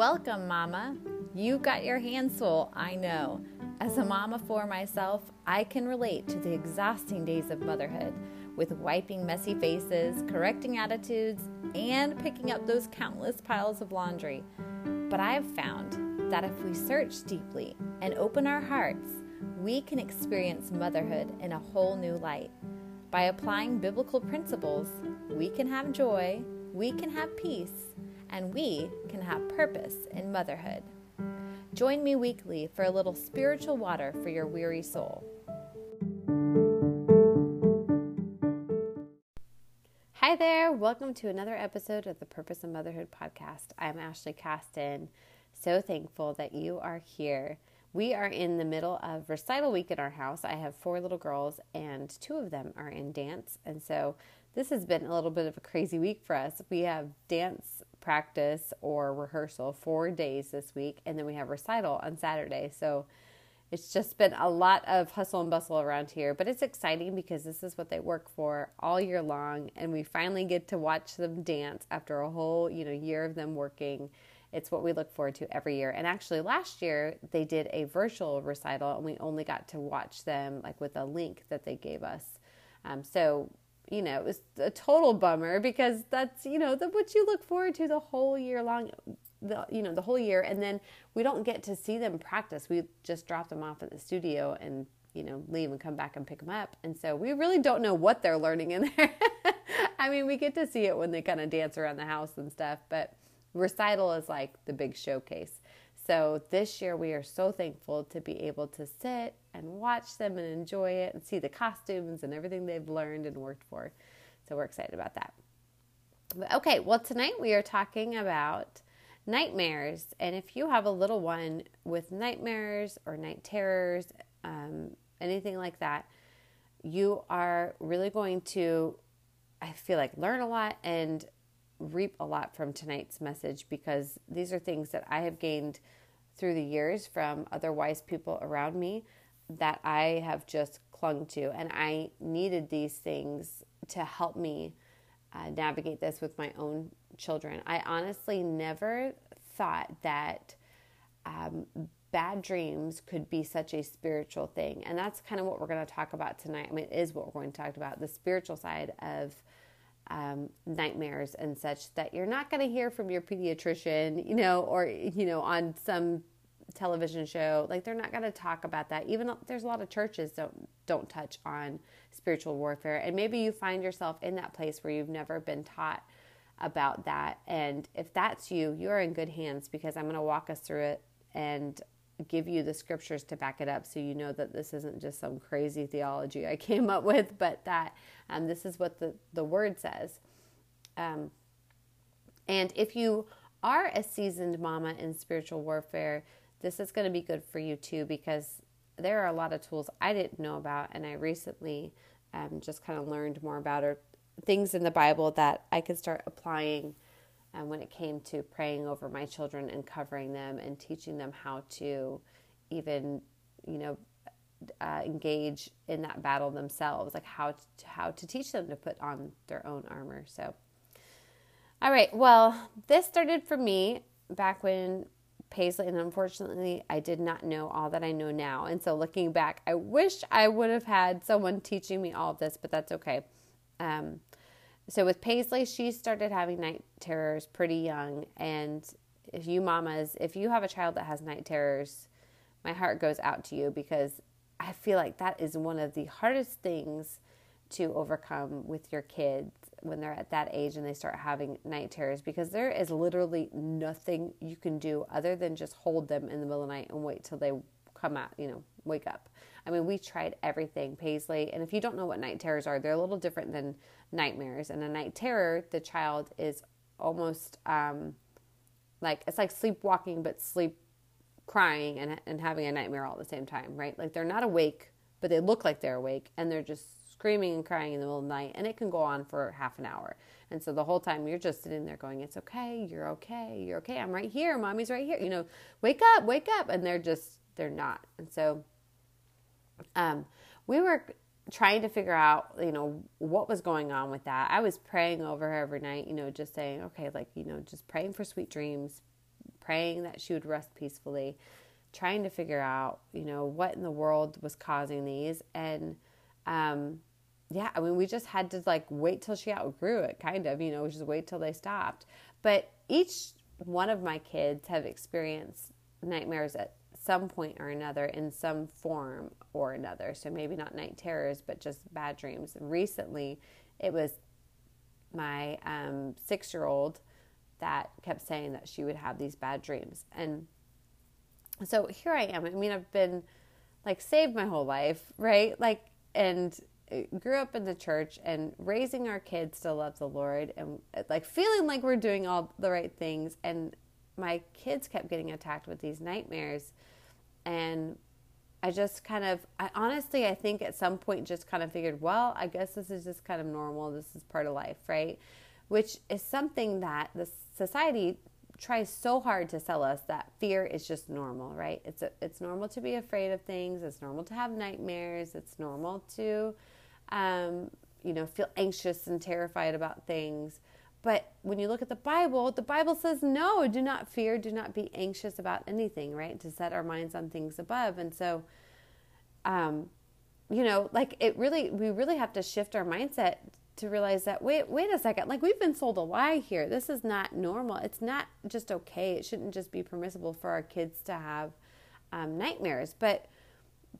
Welcome, Mama. You got your hands full, I know. As a mama for myself, I can relate to the exhausting days of motherhood with wiping messy faces, correcting attitudes, and picking up those countless piles of laundry. But I have found that if we search deeply and open our hearts, we can experience motherhood in a whole new light. By applying biblical principles, we can have joy, we can have peace, and we can have purpose in motherhood. Join me weekly for a little spiritual water for your weary soul. Hi there, welcome to another episode of the Purpose of Motherhood podcast. I'm Ashley Caston. So thankful that you are here. We are in the middle of recital week in our house. I have four little girls, and two of them are in dance. And so this has been a little bit of a crazy week for us. We have dance practice or rehearsal four days this week, and then we have recital on Saturday. So it's just been a lot of hustle and bustle around here, but it's exciting because this is what they work for all year long, and we finally get to watch them dance after a whole you know year of them working. It's what we look forward to every year. And actually, last year they did a virtual recital, and we only got to watch them like with a link that they gave us. Um, so you know, it was a total bummer because that's, you know, the, what you look forward to the whole year long, the, you know, the whole year. And then we don't get to see them practice. We just drop them off at the studio and, you know, leave and come back and pick them up. And so we really don't know what they're learning in there. I mean, we get to see it when they kind of dance around the house and stuff, but recital is like the big showcase. So this year we are so thankful to be able to sit and watch them and enjoy it and see the costumes and everything they've learned and worked for. So we're excited about that. Okay, well tonight we are talking about nightmares, and if you have a little one with nightmares or night terrors, um, anything like that, you are really going to, I feel like, learn a lot and reap a lot from tonight's message because these are things that I have gained through the years from other wise people around me that I have just clung to. And I needed these things to help me uh, navigate this with my own children. I honestly never thought that um, bad dreams could be such a spiritual thing. And that's kind of what we're going to talk about tonight. I mean, it is what we're going to talk about the spiritual side of um, nightmares and such that you're not going to hear from your pediatrician, you know, or, you know, on some television show. Like they're not going to talk about that. Even there's a lot of churches don't don't touch on spiritual warfare. And maybe you find yourself in that place where you've never been taught about that. And if that's you you're in good hands because i'm going to walk us through it and give you the scriptures to back it up so you know that this isn't just some crazy theology i came up with but that um, this is what the, the word says. Um, and if you are a seasoned mama in spiritual warfare this is going to be good for you too because there are a lot of tools I didn't know about, and I recently um, just kind of learned more about or things in the Bible that I could start applying um, when it came to praying over my children and covering them and teaching them how to even, you know, uh, engage in that battle themselves, like how to, how to teach them to put on their own armor. So, all right, well, this started for me back when Paisley, and unfortunately, I did not know all that I know now. And so, looking back, I wish I would have had someone teaching me all of this, but that's okay. Um, so, with Paisley, she started having night terrors pretty young. And if you mamas, if you have a child that has night terrors, my heart goes out to you because I feel like that is one of the hardest things to overcome with your kids when they're at that age and they start having night terrors because there is literally nothing you can do other than just hold them in the middle of the night and wait till they come out, you know, wake up. I mean, we tried everything, Paisley. And if you don't know what night terrors are, they're a little different than nightmares. And a night terror, the child is almost um, like it's like sleepwalking, but sleep crying and, and having a nightmare all at the same time, right? Like they're not awake, but they look like they're awake and they're just screaming and crying in the middle of the night, and it can go on for half an hour. And so the whole time you're just sitting there going, It's okay, you're okay, you're okay, I'm right here, mommy's right here, you know, wake up, wake up. And they're just, they're not. And so um, we were trying to figure out, you know, what was going on with that. I was praying over her every night, you know, just saying, okay, like, you know, just praying for sweet dreams, praying that she would rest peacefully, trying to figure out, you know, what in the world was causing these. And, um, yeah, I mean, we just had to like wait till she outgrew it, kind of, you know, just wait till they stopped. But each one of my kids have experienced nightmares at some point or another in some form or another. So maybe not night terrors, but just bad dreams. Recently, it was my um, six year old that kept saying that she would have these bad dreams. And so here I am. I mean, I've been like saved my whole life, right? Like, and grew up in the church and raising our kids to love the Lord and like feeling like we're doing all the right things. And my kids kept getting attacked with these nightmares. And I just kind of, I honestly, I think at some point just kind of figured, well, I guess this is just kind of normal. This is part of life, right? Which is something that the society tries so hard to sell us that fear is just normal, right? It's a, it's normal to be afraid of things. It's normal to have nightmares. It's normal to, um, you know, feel anxious and terrified about things. But when you look at the Bible, the Bible says, no, do not fear, do not be anxious about anything, right? To set our minds on things above. And so, um, you know, like it really, we really have to shift our mindset to realize that, wait, wait a second, like we've been sold a lie here. This is not normal. It's not just okay. It shouldn't just be permissible for our kids to have um, nightmares. But,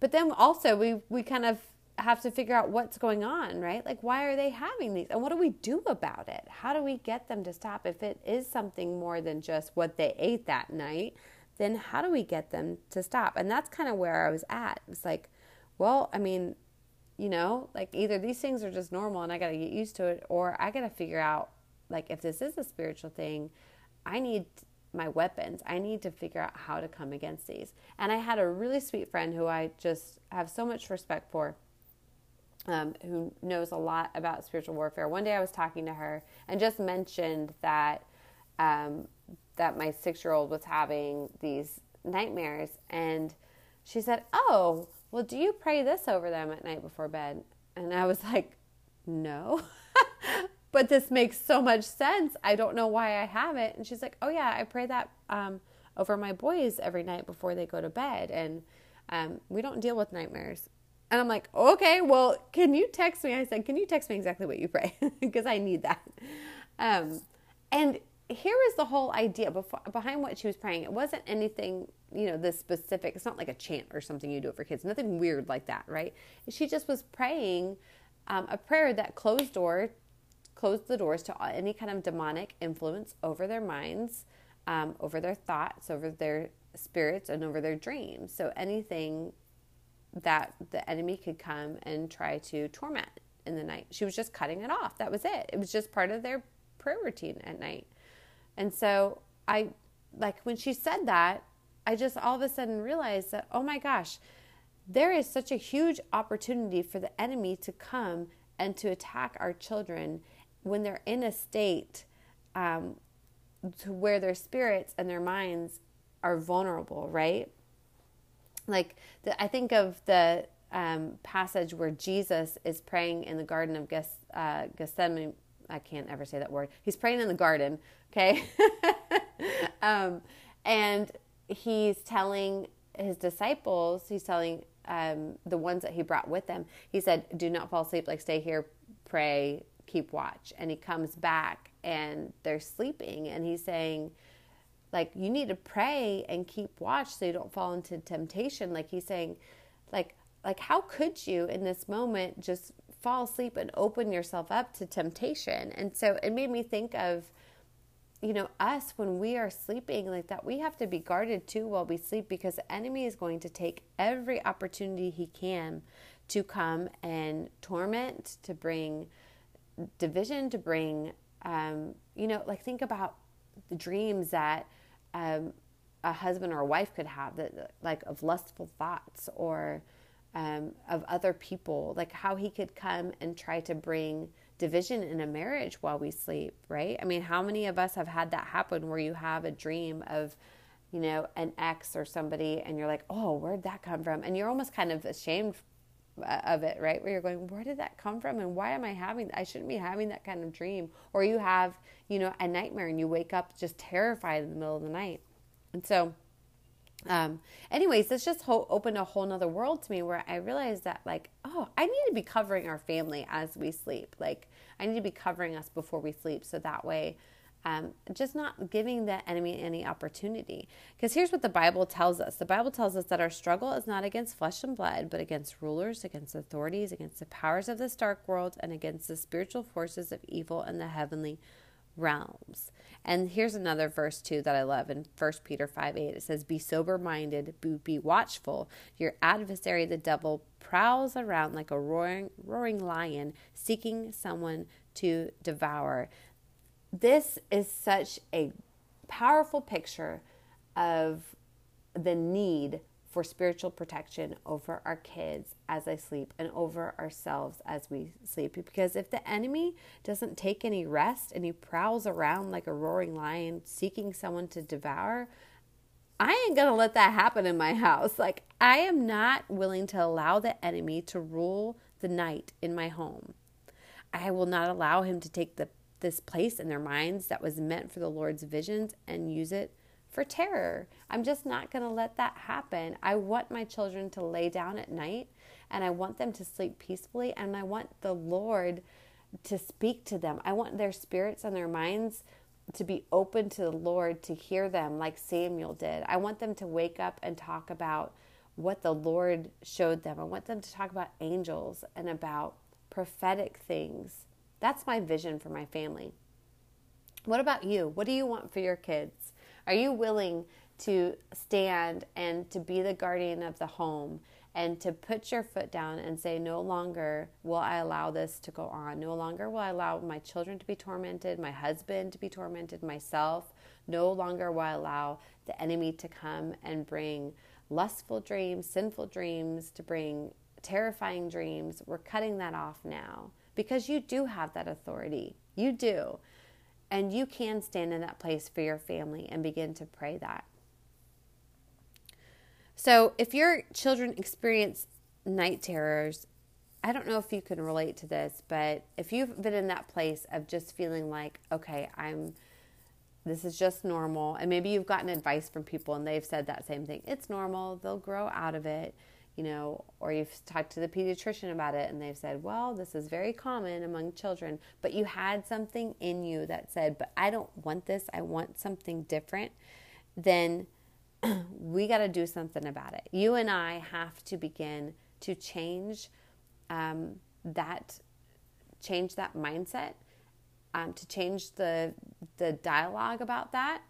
but then also we, we kind of have to figure out what's going on, right? Like, why are they having these? And what do we do about it? How do we get them to stop? If it is something more than just what they ate that night, then how do we get them to stop? And that's kind of where I was at. It's like, well, I mean, you know, like either these things are just normal and I got to get used to it, or I got to figure out, like, if this is a spiritual thing, I need my weapons. I need to figure out how to come against these. And I had a really sweet friend who I just have so much respect for um, who knows a lot about spiritual warfare. One day I was talking to her and just mentioned that um, that my six year old was having these nightmares, and she said, "Oh, well, do you pray this over them at night before bed?" And I was like, "No." but this makes so much sense. I don't know why I have it. And she's like, "Oh yeah, I pray that um, over my boys every night before they go to bed, and um, we don't deal with nightmares." And I'm like, okay, well, can you text me? I said, can you text me exactly what you pray? Because I need that. Um, and here is the whole idea before, behind what she was praying. It wasn't anything, you know, this specific. It's not like a chant or something you do it for kids. Nothing weird like that, right? She just was praying um, a prayer that closed door, closed the doors to any kind of demonic influence over their minds, um, over their thoughts, over their spirits, and over their dreams. So anything that the enemy could come and try to torment in the night. She was just cutting it off. That was it. It was just part of their prayer routine at night. And so I, like, when she said that, I just all of a sudden realized that, oh my gosh, there is such a huge opportunity for the enemy to come and to attack our children when they're in a state um, to where their spirits and their minds are vulnerable, right? Like the, I think of the um, passage where Jesus is praying in the Garden of Geth- uh, Gethsemane. I can't ever say that word. He's praying in the garden, okay? um, and he's telling his disciples, he's telling um, the ones that he brought with him, he said, Do not fall asleep, like stay here, pray, keep watch. And he comes back and they're sleeping, and he's saying, like you need to pray and keep watch so you don't fall into temptation like he's saying like like how could you in this moment just fall asleep and open yourself up to temptation? And so it made me think of you know us when we are sleeping like that we have to be guarded too while we sleep because the enemy is going to take every opportunity he can to come and torment to bring division to bring um, you know like think about the dreams that um, a husband or a wife could have that like of lustful thoughts or um, of other people like how he could come and try to bring division in a marriage while we sleep right? I mean how many of us have had that happen where you have a dream of you know an ex or somebody and you're like oh where'd that come from? And you're almost kind of ashamed of it right? Where you're going where did that come from? And why am i having i shouldn't be having that kind of dream. Or you have you know a nightmare and you wake up just terrified in the middle of the night. And so, um, anyways, this just ho- opened a whole nother world to me where I realized that, like, oh, I need to be covering our family as we sleep. Like, I need to be covering us before we sleep so that way um, just not giving the enemy any opportunity. Because here's what the Bible tells us the Bible tells us that our struggle is not against flesh and blood, but against rulers, against authorities, against the powers of this dark world, and against the spiritual forces of evil in the heavenly realms. And here's another verse too that I love in 1 Peter 5 8. It says, Be sober minded, be watchful. Your adversary, the devil, prowls around like a roaring, roaring lion, seeking someone to devour this is such a powerful picture of the need for spiritual protection over our kids as they sleep and over ourselves as we sleep. Because if the enemy doesn't take any rest and he prowls around like a roaring lion seeking someone to devour, I ain't gonna let that happen in my house. Like, I am not willing to allow the enemy to rule the night in my home. I will not allow him to take the this place in their minds that was meant for the Lord's visions and use it for terror. I'm just not going to let that happen. I want my children to lay down at night and I want them to sleep peacefully and I want the Lord to speak to them. I want their spirits and their minds to be open to the Lord to hear them like Samuel did. I want them to wake up and talk about what the Lord showed them. I want them to talk about angels and about prophetic things that's my vision for my family. What about you? What do you want for your kids? Are you willing to stand and to be the guardian of the home and to put your foot down and say, No longer will I allow this to go on. No longer will I allow my children to be tormented, my husband to be tormented, myself. No longer will I allow the enemy to come and bring lustful dreams, sinful dreams, to bring terrifying dreams. We're cutting that off now because you do have that authority. You do. And you can stand in that place for your family and begin to pray that. So, if your children experience night terrors, I don't know if you can relate to this, but if you've been in that place of just feeling like, okay, I'm this is just normal, and maybe you've gotten advice from people and they've said that same thing. It's normal, they'll grow out of it you know, or you've talked to the pediatrician about it and they've said, well, this is very common among children, but you had something in you that said, but I don't want this, I want something different, then we got to do something about it. You and I have to begin to change um, that, change that mindset, um, to change the the dialogue about that,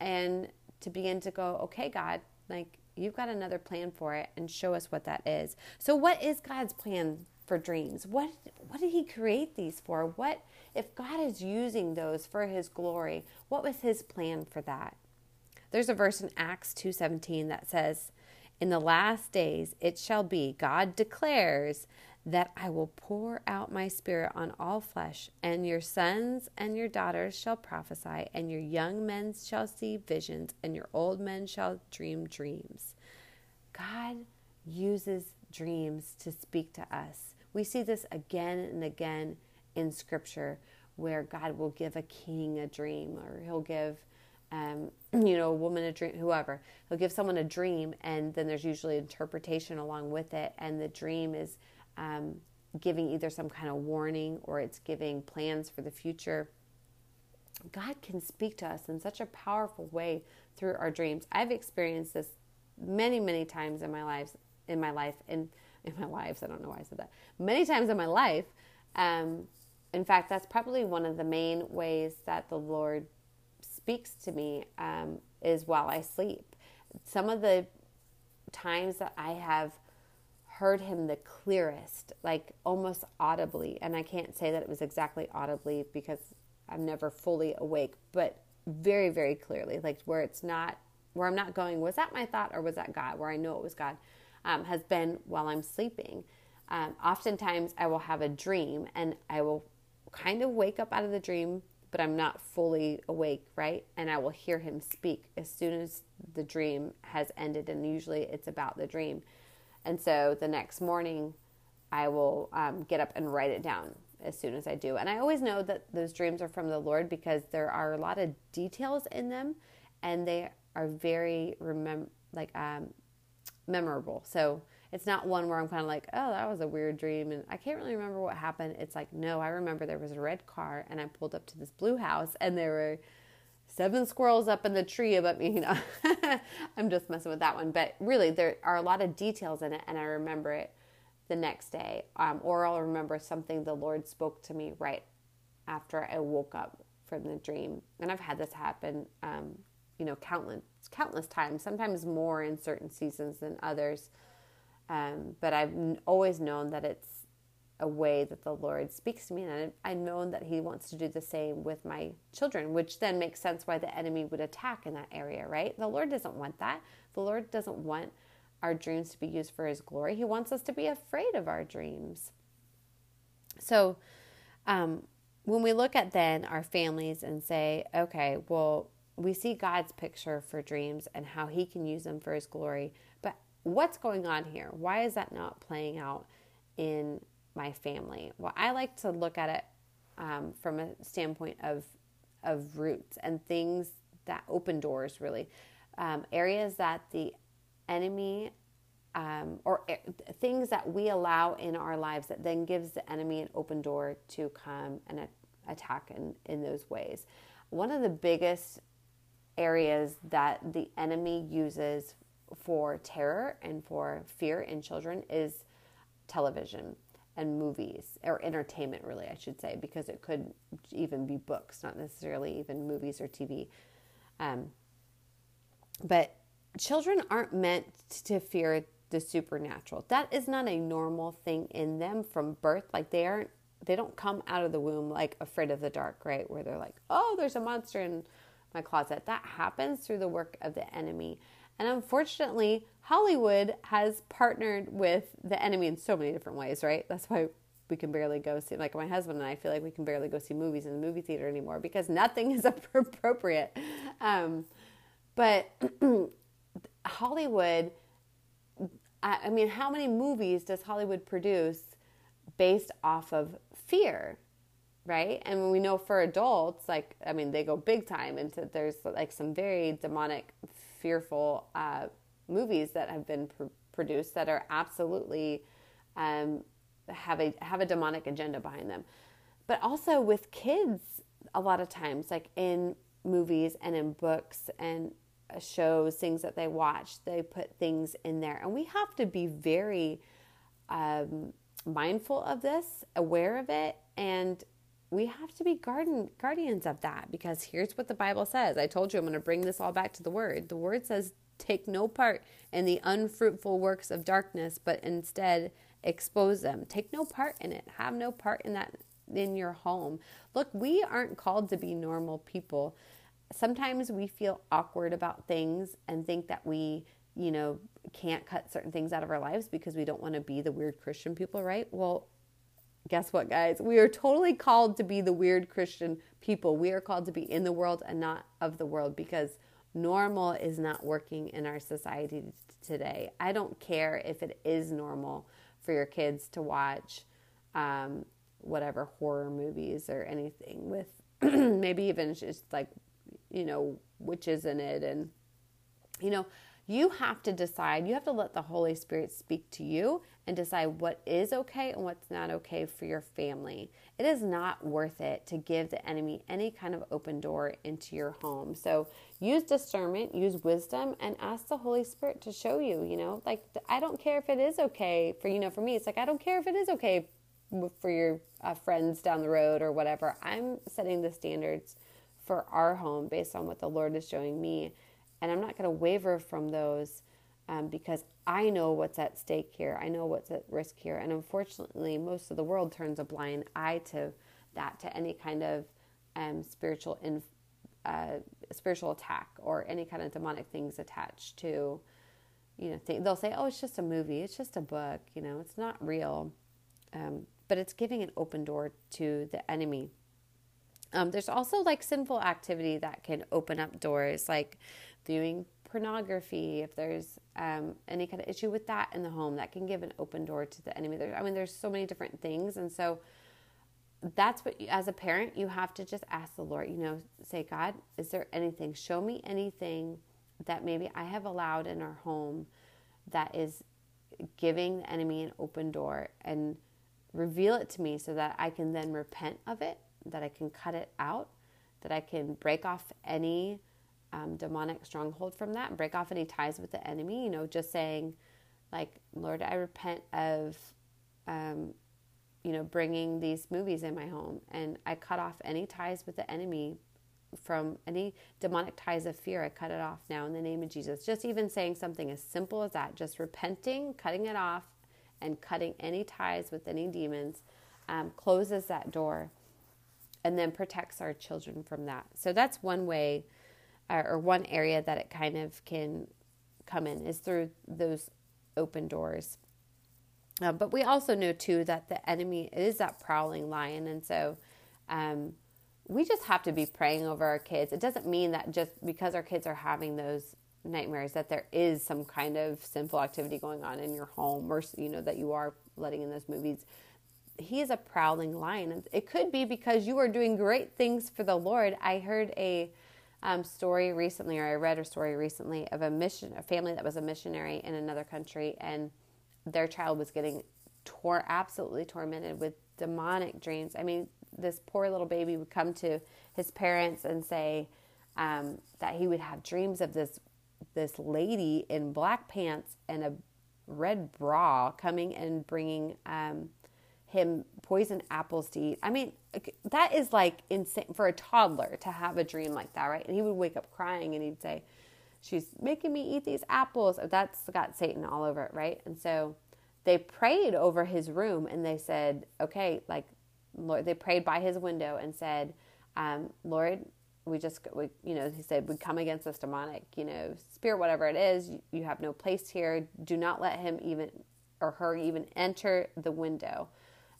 and to begin to go, okay, God, like You've got another plan for it and show us what that is. So what is God's plan for dreams? What what did he create these for? What if God is using those for his glory? What was his plan for that? There's a verse in Acts 2:17 that says, "In the last days it shall be, God declares, that I will pour out my spirit on all flesh, and your sons and your daughters shall prophesy, and your young men shall see visions, and your old men shall dream dreams. God uses dreams to speak to us. We see this again and again in Scripture where God will give a king a dream, or he'll give um, you know, a woman a dream, whoever. He'll give someone a dream, and then there's usually interpretation along with it. And the dream is um, giving either some kind of warning or it's giving plans for the future. God can speak to us in such a powerful way through our dreams. I've experienced this many, many times in my lives, in my life, in in my lives. I don't know why I said that. Many times in my life. Um, in fact, that's probably one of the main ways that the Lord speaks to me um, is while I sleep. Some of the times that I have heard him the clearest, like almost audibly. And I can't say that it was exactly audibly because I'm never fully awake, but very, very clearly, like where it's not, where I'm not going, was that my thought or was that God? Where I know it was God, um, has been while I'm sleeping. Um, oftentimes I will have a dream and I will kind of wake up out of the dream, but I'm not fully awake, right? And I will hear him speak as soon as the dream has ended. And usually it's about the dream. And so the next morning, I will um, get up and write it down as soon as I do. And I always know that those dreams are from the Lord because there are a lot of details in them and they are very remem- like um, memorable. So it's not one where I'm kind of like, oh, that was a weird dream, and I can't really remember what happened. It's like, no, I remember there was a red car, and I pulled up to this blue house, and there were seven squirrels up in the tree above me. You know, I'm just messing with that one, but really, there are a lot of details in it, and I remember it the next day, um, or I'll remember something the Lord spoke to me right after I woke up from the dream. And I've had this happen, um, you know, countless countless times. Sometimes more in certain seasons than others. Um, but I've always known that it's a way that the Lord speaks to me, and I've known that He wants to do the same with my children, which then makes sense why the enemy would attack in that area, right? The Lord doesn't want that. The Lord doesn't want our dreams to be used for His glory. He wants us to be afraid of our dreams. So, um, when we look at then our families and say, okay, well, we see God's picture for dreams and how He can use them for His glory, but what's going on here? Why is that not playing out in my family? Well, I like to look at it um, from a standpoint of of roots and things that open doors, really, um, areas that the enemy um, or things that we allow in our lives that then gives the enemy an open door to come and attack in, in those ways. One of the biggest areas that the enemy uses for terror and for fear in children is television and movies or entertainment really i should say because it could even be books not necessarily even movies or tv um, but children aren't meant to fear the supernatural. That is not a normal thing in them from birth. Like they aren't they don't come out of the womb like afraid of the dark right? Where they're like oh there's a monster in my closet. That happens through the work of the enemy. And unfortunately, Hollywood has partnered with the enemy in so many different ways, right? That's why we can barely go see, like my husband and I feel like we can barely go see movies in the movie theater anymore because nothing is appropriate. Um, but Hollywood, I mean, how many movies does Hollywood produce based off of fear? Right. And we know for adults, like, I mean, they go big time into there's like some very demonic fearful uh, movies that have been pr- produced that are absolutely um, have a have a demonic agenda behind them. But also with kids, a lot of times, like in movies and in books and shows, things that they watch, they put things in there, and we have to be very um, mindful of this, aware of it, and we have to be garden, guardians of that because here's what the Bible says. I told you I'm going to bring this all back to the Word. The Word says, Take no part in the unfruitful works of darkness, but instead expose them. Take no part in it. Have no part in that in your home. Look, we aren't called to be normal people. Sometimes we feel awkward about things and think that we, you know, can't cut certain things out of our lives because we don't want to be the weird Christian people, right? Well, guess what, guys? We are totally called to be the weird Christian people. We are called to be in the world and not of the world because normal is not working in our society today. I don't care if it is normal for your kids to watch um, whatever horror movies or anything with maybe even just like, you know, witches in it. And, you know, you have to decide, you have to let the Holy Spirit speak to you and decide what is okay and what's not okay for your family. It is not worth it to give the enemy any kind of open door into your home. So use discernment, use wisdom, and ask the Holy Spirit to show you. You know, like I don't care if it is okay for, you know, for me, it's like I don't care if it is okay for your uh, friends down the road or whatever. I'm setting the standards for our home based on what the Lord is showing me. And I'm not going to waver from those um, because I know what's at stake here. I know what's at risk here. And unfortunately, most of the world turns a blind eye to that, to any kind of um, spiritual in, uh, spiritual attack or any kind of demonic things attached to, you know, th- they'll say, oh, it's just a movie, it's just a book, you know, it's not real. Um, but it's giving an open door to the enemy. Um, there's also like sinful activity that can open up doors, like viewing pornography, if there's um, any kind of issue with that in the home, that can give an open door to the enemy. There, I mean, there's so many different things, and so that's what, you, as a parent, you have to just ask the Lord. You know, say, God, is there anything? Show me anything that maybe I have allowed in our home that is giving the enemy an open door and reveal it to me so that I can then repent of it, that I can cut it out, that I can break off any um, demonic stronghold from that, and break off any ties with the enemy. You know, just saying, like, Lord, I repent of, um, you know, bringing these movies in my home, and I cut off any ties with the enemy from any demonic ties of fear. I cut it off now in the name of Jesus. Just even saying something as simple as that, just repenting, cutting it off, and cutting any ties with any demons um, closes that door and then protects our children from that. So that's one way or one area that it kind of can come in is through those open doors. Uh, but we also know too that the enemy is that prowling lion, and so um, we just have to be praying over our kids. It doesn't mean that just because our kids are having those nightmares that there is some kind of sinful activity going on in your home, or you know that you are letting in those movies. He is a prowling lion. It could be because you are doing great things for the Lord. I heard a um, story recently, or I read a story recently of a mission, a family that was a missionary in another country, and their child was getting tor- absolutely tormented with demonic dreams. I mean, this poor little baby would come to his parents and say um, that he would have dreams of this this lady in black pants and a red bra coming and bringing um, him poison apples to eat. I mean, that is like insane for a toddler to have a dream like that, right? And he would wake up crying and he'd say, She's making me eat these apples. That's got Satan all over it, right? And so they prayed over his room and they said, Okay, like, Lord, they prayed by his window and said, um, Lord, we just, we, you know, he said, we come against this demonic, you know, spirit, whatever it is, you, you have no place here. Do not let him even or her even enter the window.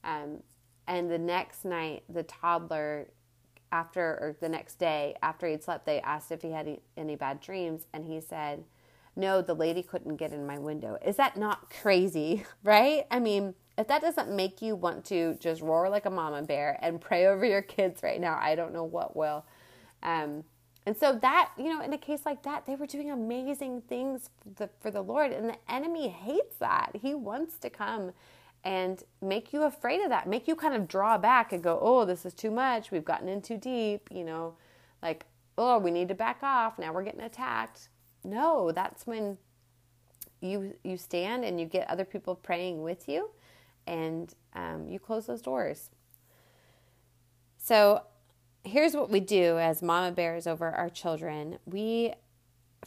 Um, and the next night, the toddler, after or the next day after he'd slept, they asked if he had any, bad dreams, and he said, "No, the lady couldn't get in my window." Is that not crazy, right? I mean, if that doesn't make you want to just roar like a mama bear and pray over your kids right now, I don't know what will. Um, and so that, you know, in a case like that, they were doing amazing things for the, for the Lord, and the enemy hates that. He wants to come and make you afraid of that, make you kind of draw back and go, oh, this is too much. We've gotten in too deep, you know, like, oh, we need to back off. Now we're getting attacked. No, that's when you you stand and you get other people praying with you, and um, you close those doors. So here's what we do as mama bears over our children. We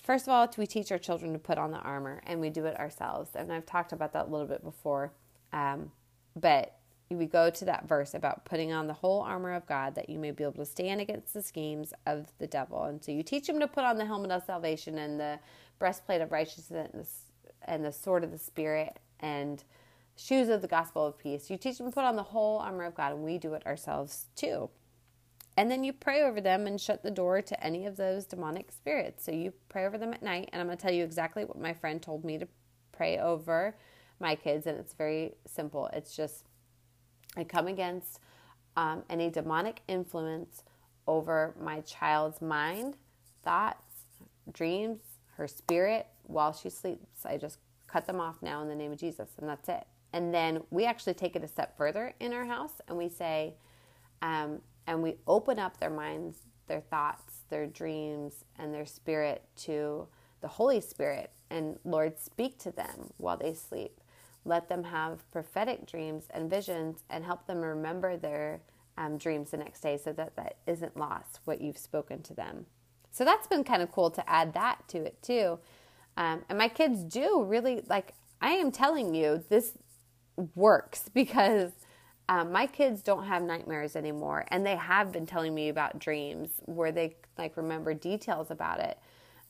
first of all, we teach our children to put on the armor, and we do it ourselves. And I've talked about that a little bit before. Um, but we go to that verse about putting on the whole armor of God that you may be able to stand against the schemes of the devil. And so you teach them to put on the helmet of salvation and the breastplate of righteousness and the sword of the Spirit and shoes of the gospel of peace. You teach them to put on the whole armor of God, and we do it ourselves too. And then you pray over them and shut the door to any of those demonic spirits. So you pray over them at night, and I'm going to tell you exactly what my friend told me to pray over my kids, and it's very simple. It's just I come against um, any demonic influence over my child's mind, thoughts, dreams, her spirit while she sleeps. I just cut them off now in the name of Jesus, and that's it. And then we actually take it a step further in our house and we say, um, and we open up their minds, their thoughts, their dreams, and their spirit to the Holy Spirit. And Lord, speak to them while they sleep. Let them have prophetic dreams and visions and help them remember their um, dreams the next day so that that isn't lost, what you've spoken to them. So that's been kind of cool to add that to it too. Um, and my kids do really like, I am telling you, this works because um, my kids don't have nightmares anymore. And they have been telling me about dreams where they like remember details about it.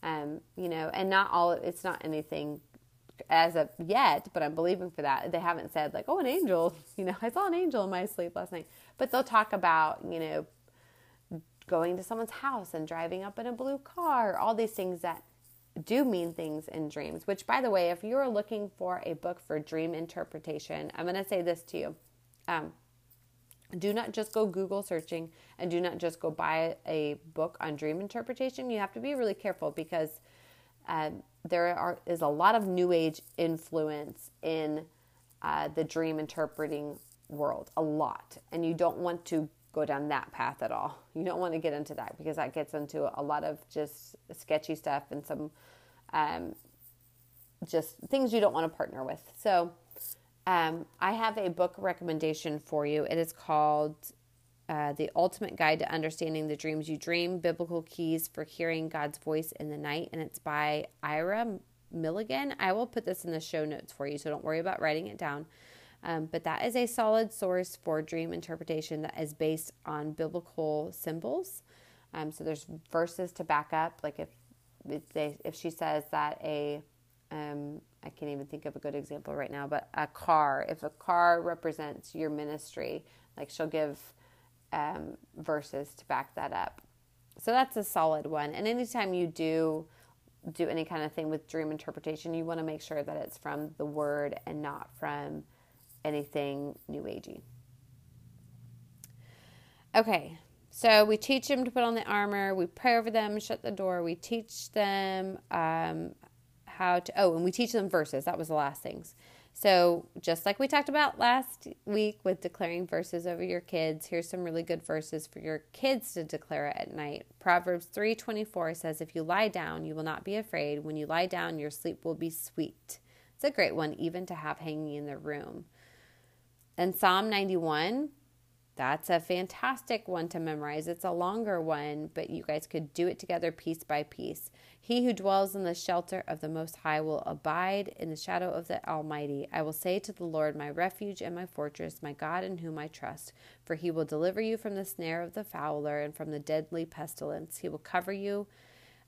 Um, you know, and not all, it's not anything as of yet, but I'm believing for that. They haven't said like, "Oh, an angel," you know, I saw an angel in my sleep last night. But they'll talk about, you know, going to someone's house and driving up in a blue car, all these things that do mean things in dreams. Which, by the way, if you're looking for a book for dream interpretation, I'm going to say this to you. Um, do not just go Google searching and do not just go buy a book on dream interpretation. You have to be really careful because Um, there are, is a lot of New Age influence in uh, the dream interpreting world, a lot. And you don't want to go down that path at all. You don't want to get into that because that gets into a lot of just sketchy stuff and some um, just things you don't want to partner with. So, um, I have a book recommendation for you. It is called uh, The Ultimate Guide to Understanding the Dreams You Dream Biblical Keys for Hearing God's Voice in the Night. And it's by Ira Milligan. I will put this in the show notes for you, so don't worry about writing it down. Um, but that is a solid source for dream interpretation that is based on biblical symbols. Um, so there's verses to back up. Like if if, if she says that a um, I can't even think of a good example right now, but a car. If a car represents your ministry, like she'll give um, verses to back that up. So that's a solid one. And anytime you do do any kind of thing with dream interpretation, you want to make sure that it's from the word and not from anything new agey. Okay, so we teach them to put on the armor. We pray over them, shut the door. We teach them um, how to. Oh, and we teach them verses. That was the last things. So just like we talked about last week with declaring verses over your kids, here's some really good verses for your kids to declare at night. Proverbs 3:24 says, "If you lie down, you will not be afraid. When you lie down, your sleep will be sweet." It's a great one even to have hanging in the room. And Psalm 91, that's a fantastic one to memorize. It's a longer one, but you guys could do it together piece by piece. He who dwells in the shelter of the Most High will abide in the shadow of the Almighty. I will say to the Lord, my refuge and my fortress, my God in whom I trust. For he will deliver you from the snare of the fowler and from the deadly pestilence. He will cover you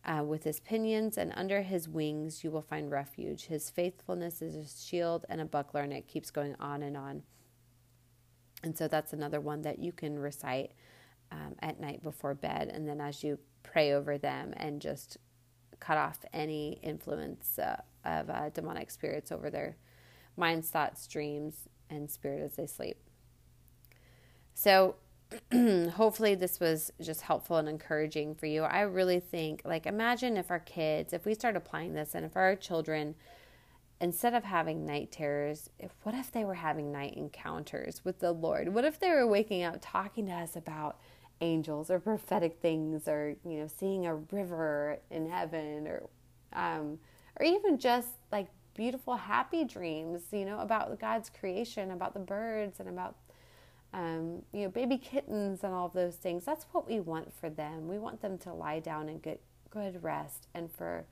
uh, with his pinions, and under his wings you will find refuge. His faithfulness is a shield and a buckler, and it keeps going on and on. And so that's another one that you can recite um, at night before bed. And then as you pray over them and just cut off any influence uh, of uh, demonic spirits over their minds, thoughts, dreams, and spirit as they sleep. So, hopefully, this was just helpful and encouraging for you. I really think, like, imagine if our kids, if we start applying this, and if our children instead of having night terrors, if what if they were having night encounters with the Lord? What if they were waking up talking to us about angels or prophetic things or, you know, seeing a river in heaven or um or even just like beautiful happy dreams, you know, about God's creation, about the birds and about um, you know, baby kittens and all of those things. That's what we want for them. We want them to lie down and get good rest and for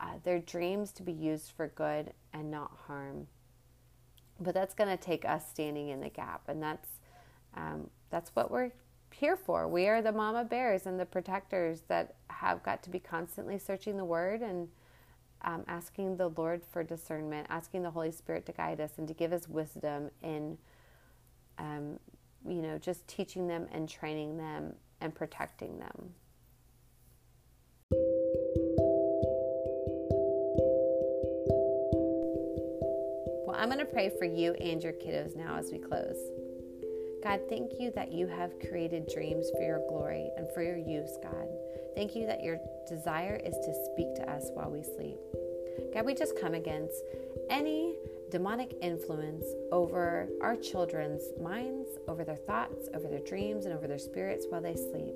uh, their dreams to be used for good and not harm. But that's going to take us standing in the gap, and that's um, that's what we're here for. We are the mama bears and the protectors that have got to be constantly searching the Word and um, asking the Lord for discernment, asking the Holy Spirit to guide us and to give us wisdom in, um, you know, just teaching them and training them and protecting them. Pray for you and your kiddos now as we close. God, thank you that you have created dreams for your glory and for your use, God. Thank you that your desire is to speak to us while we sleep. God, we just come against any demonic influence over our children's minds, over their thoughts, over their dreams, and over their spirits while they sleep.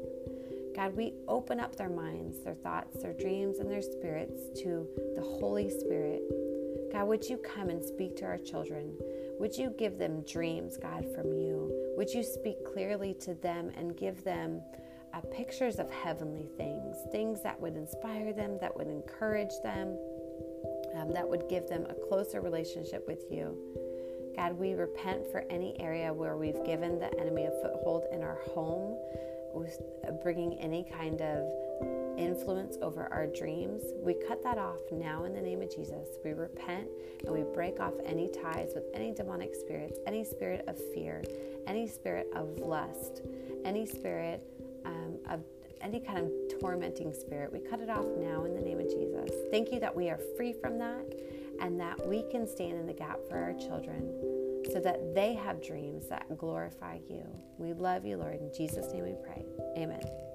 God, we open up their minds, their thoughts, their dreams, and their spirits to the Holy Spirit God, would you come and speak to our children? Would you give them dreams, God, from you? Would you speak clearly to them and give them uh, pictures of heavenly things, things that would inspire them, that would encourage them, um, that would give them a closer relationship with you? God, we repent for any area where we've given the enemy a foothold in our home, with bringing any kind of influence over our dreams, we cut that off now in the name of Jesus. We repent and we break off any ties with any demonic spirits, any spirit of fear, any spirit of lust, any spirit um, of any kind of tormenting spirit. We cut it off now in the name of Jesus. Thank you that we are free from that and that we can stand in the gap for our children so that they have dreams that glorify you. We love you, Lord. In Jesus' name we pray. Amen.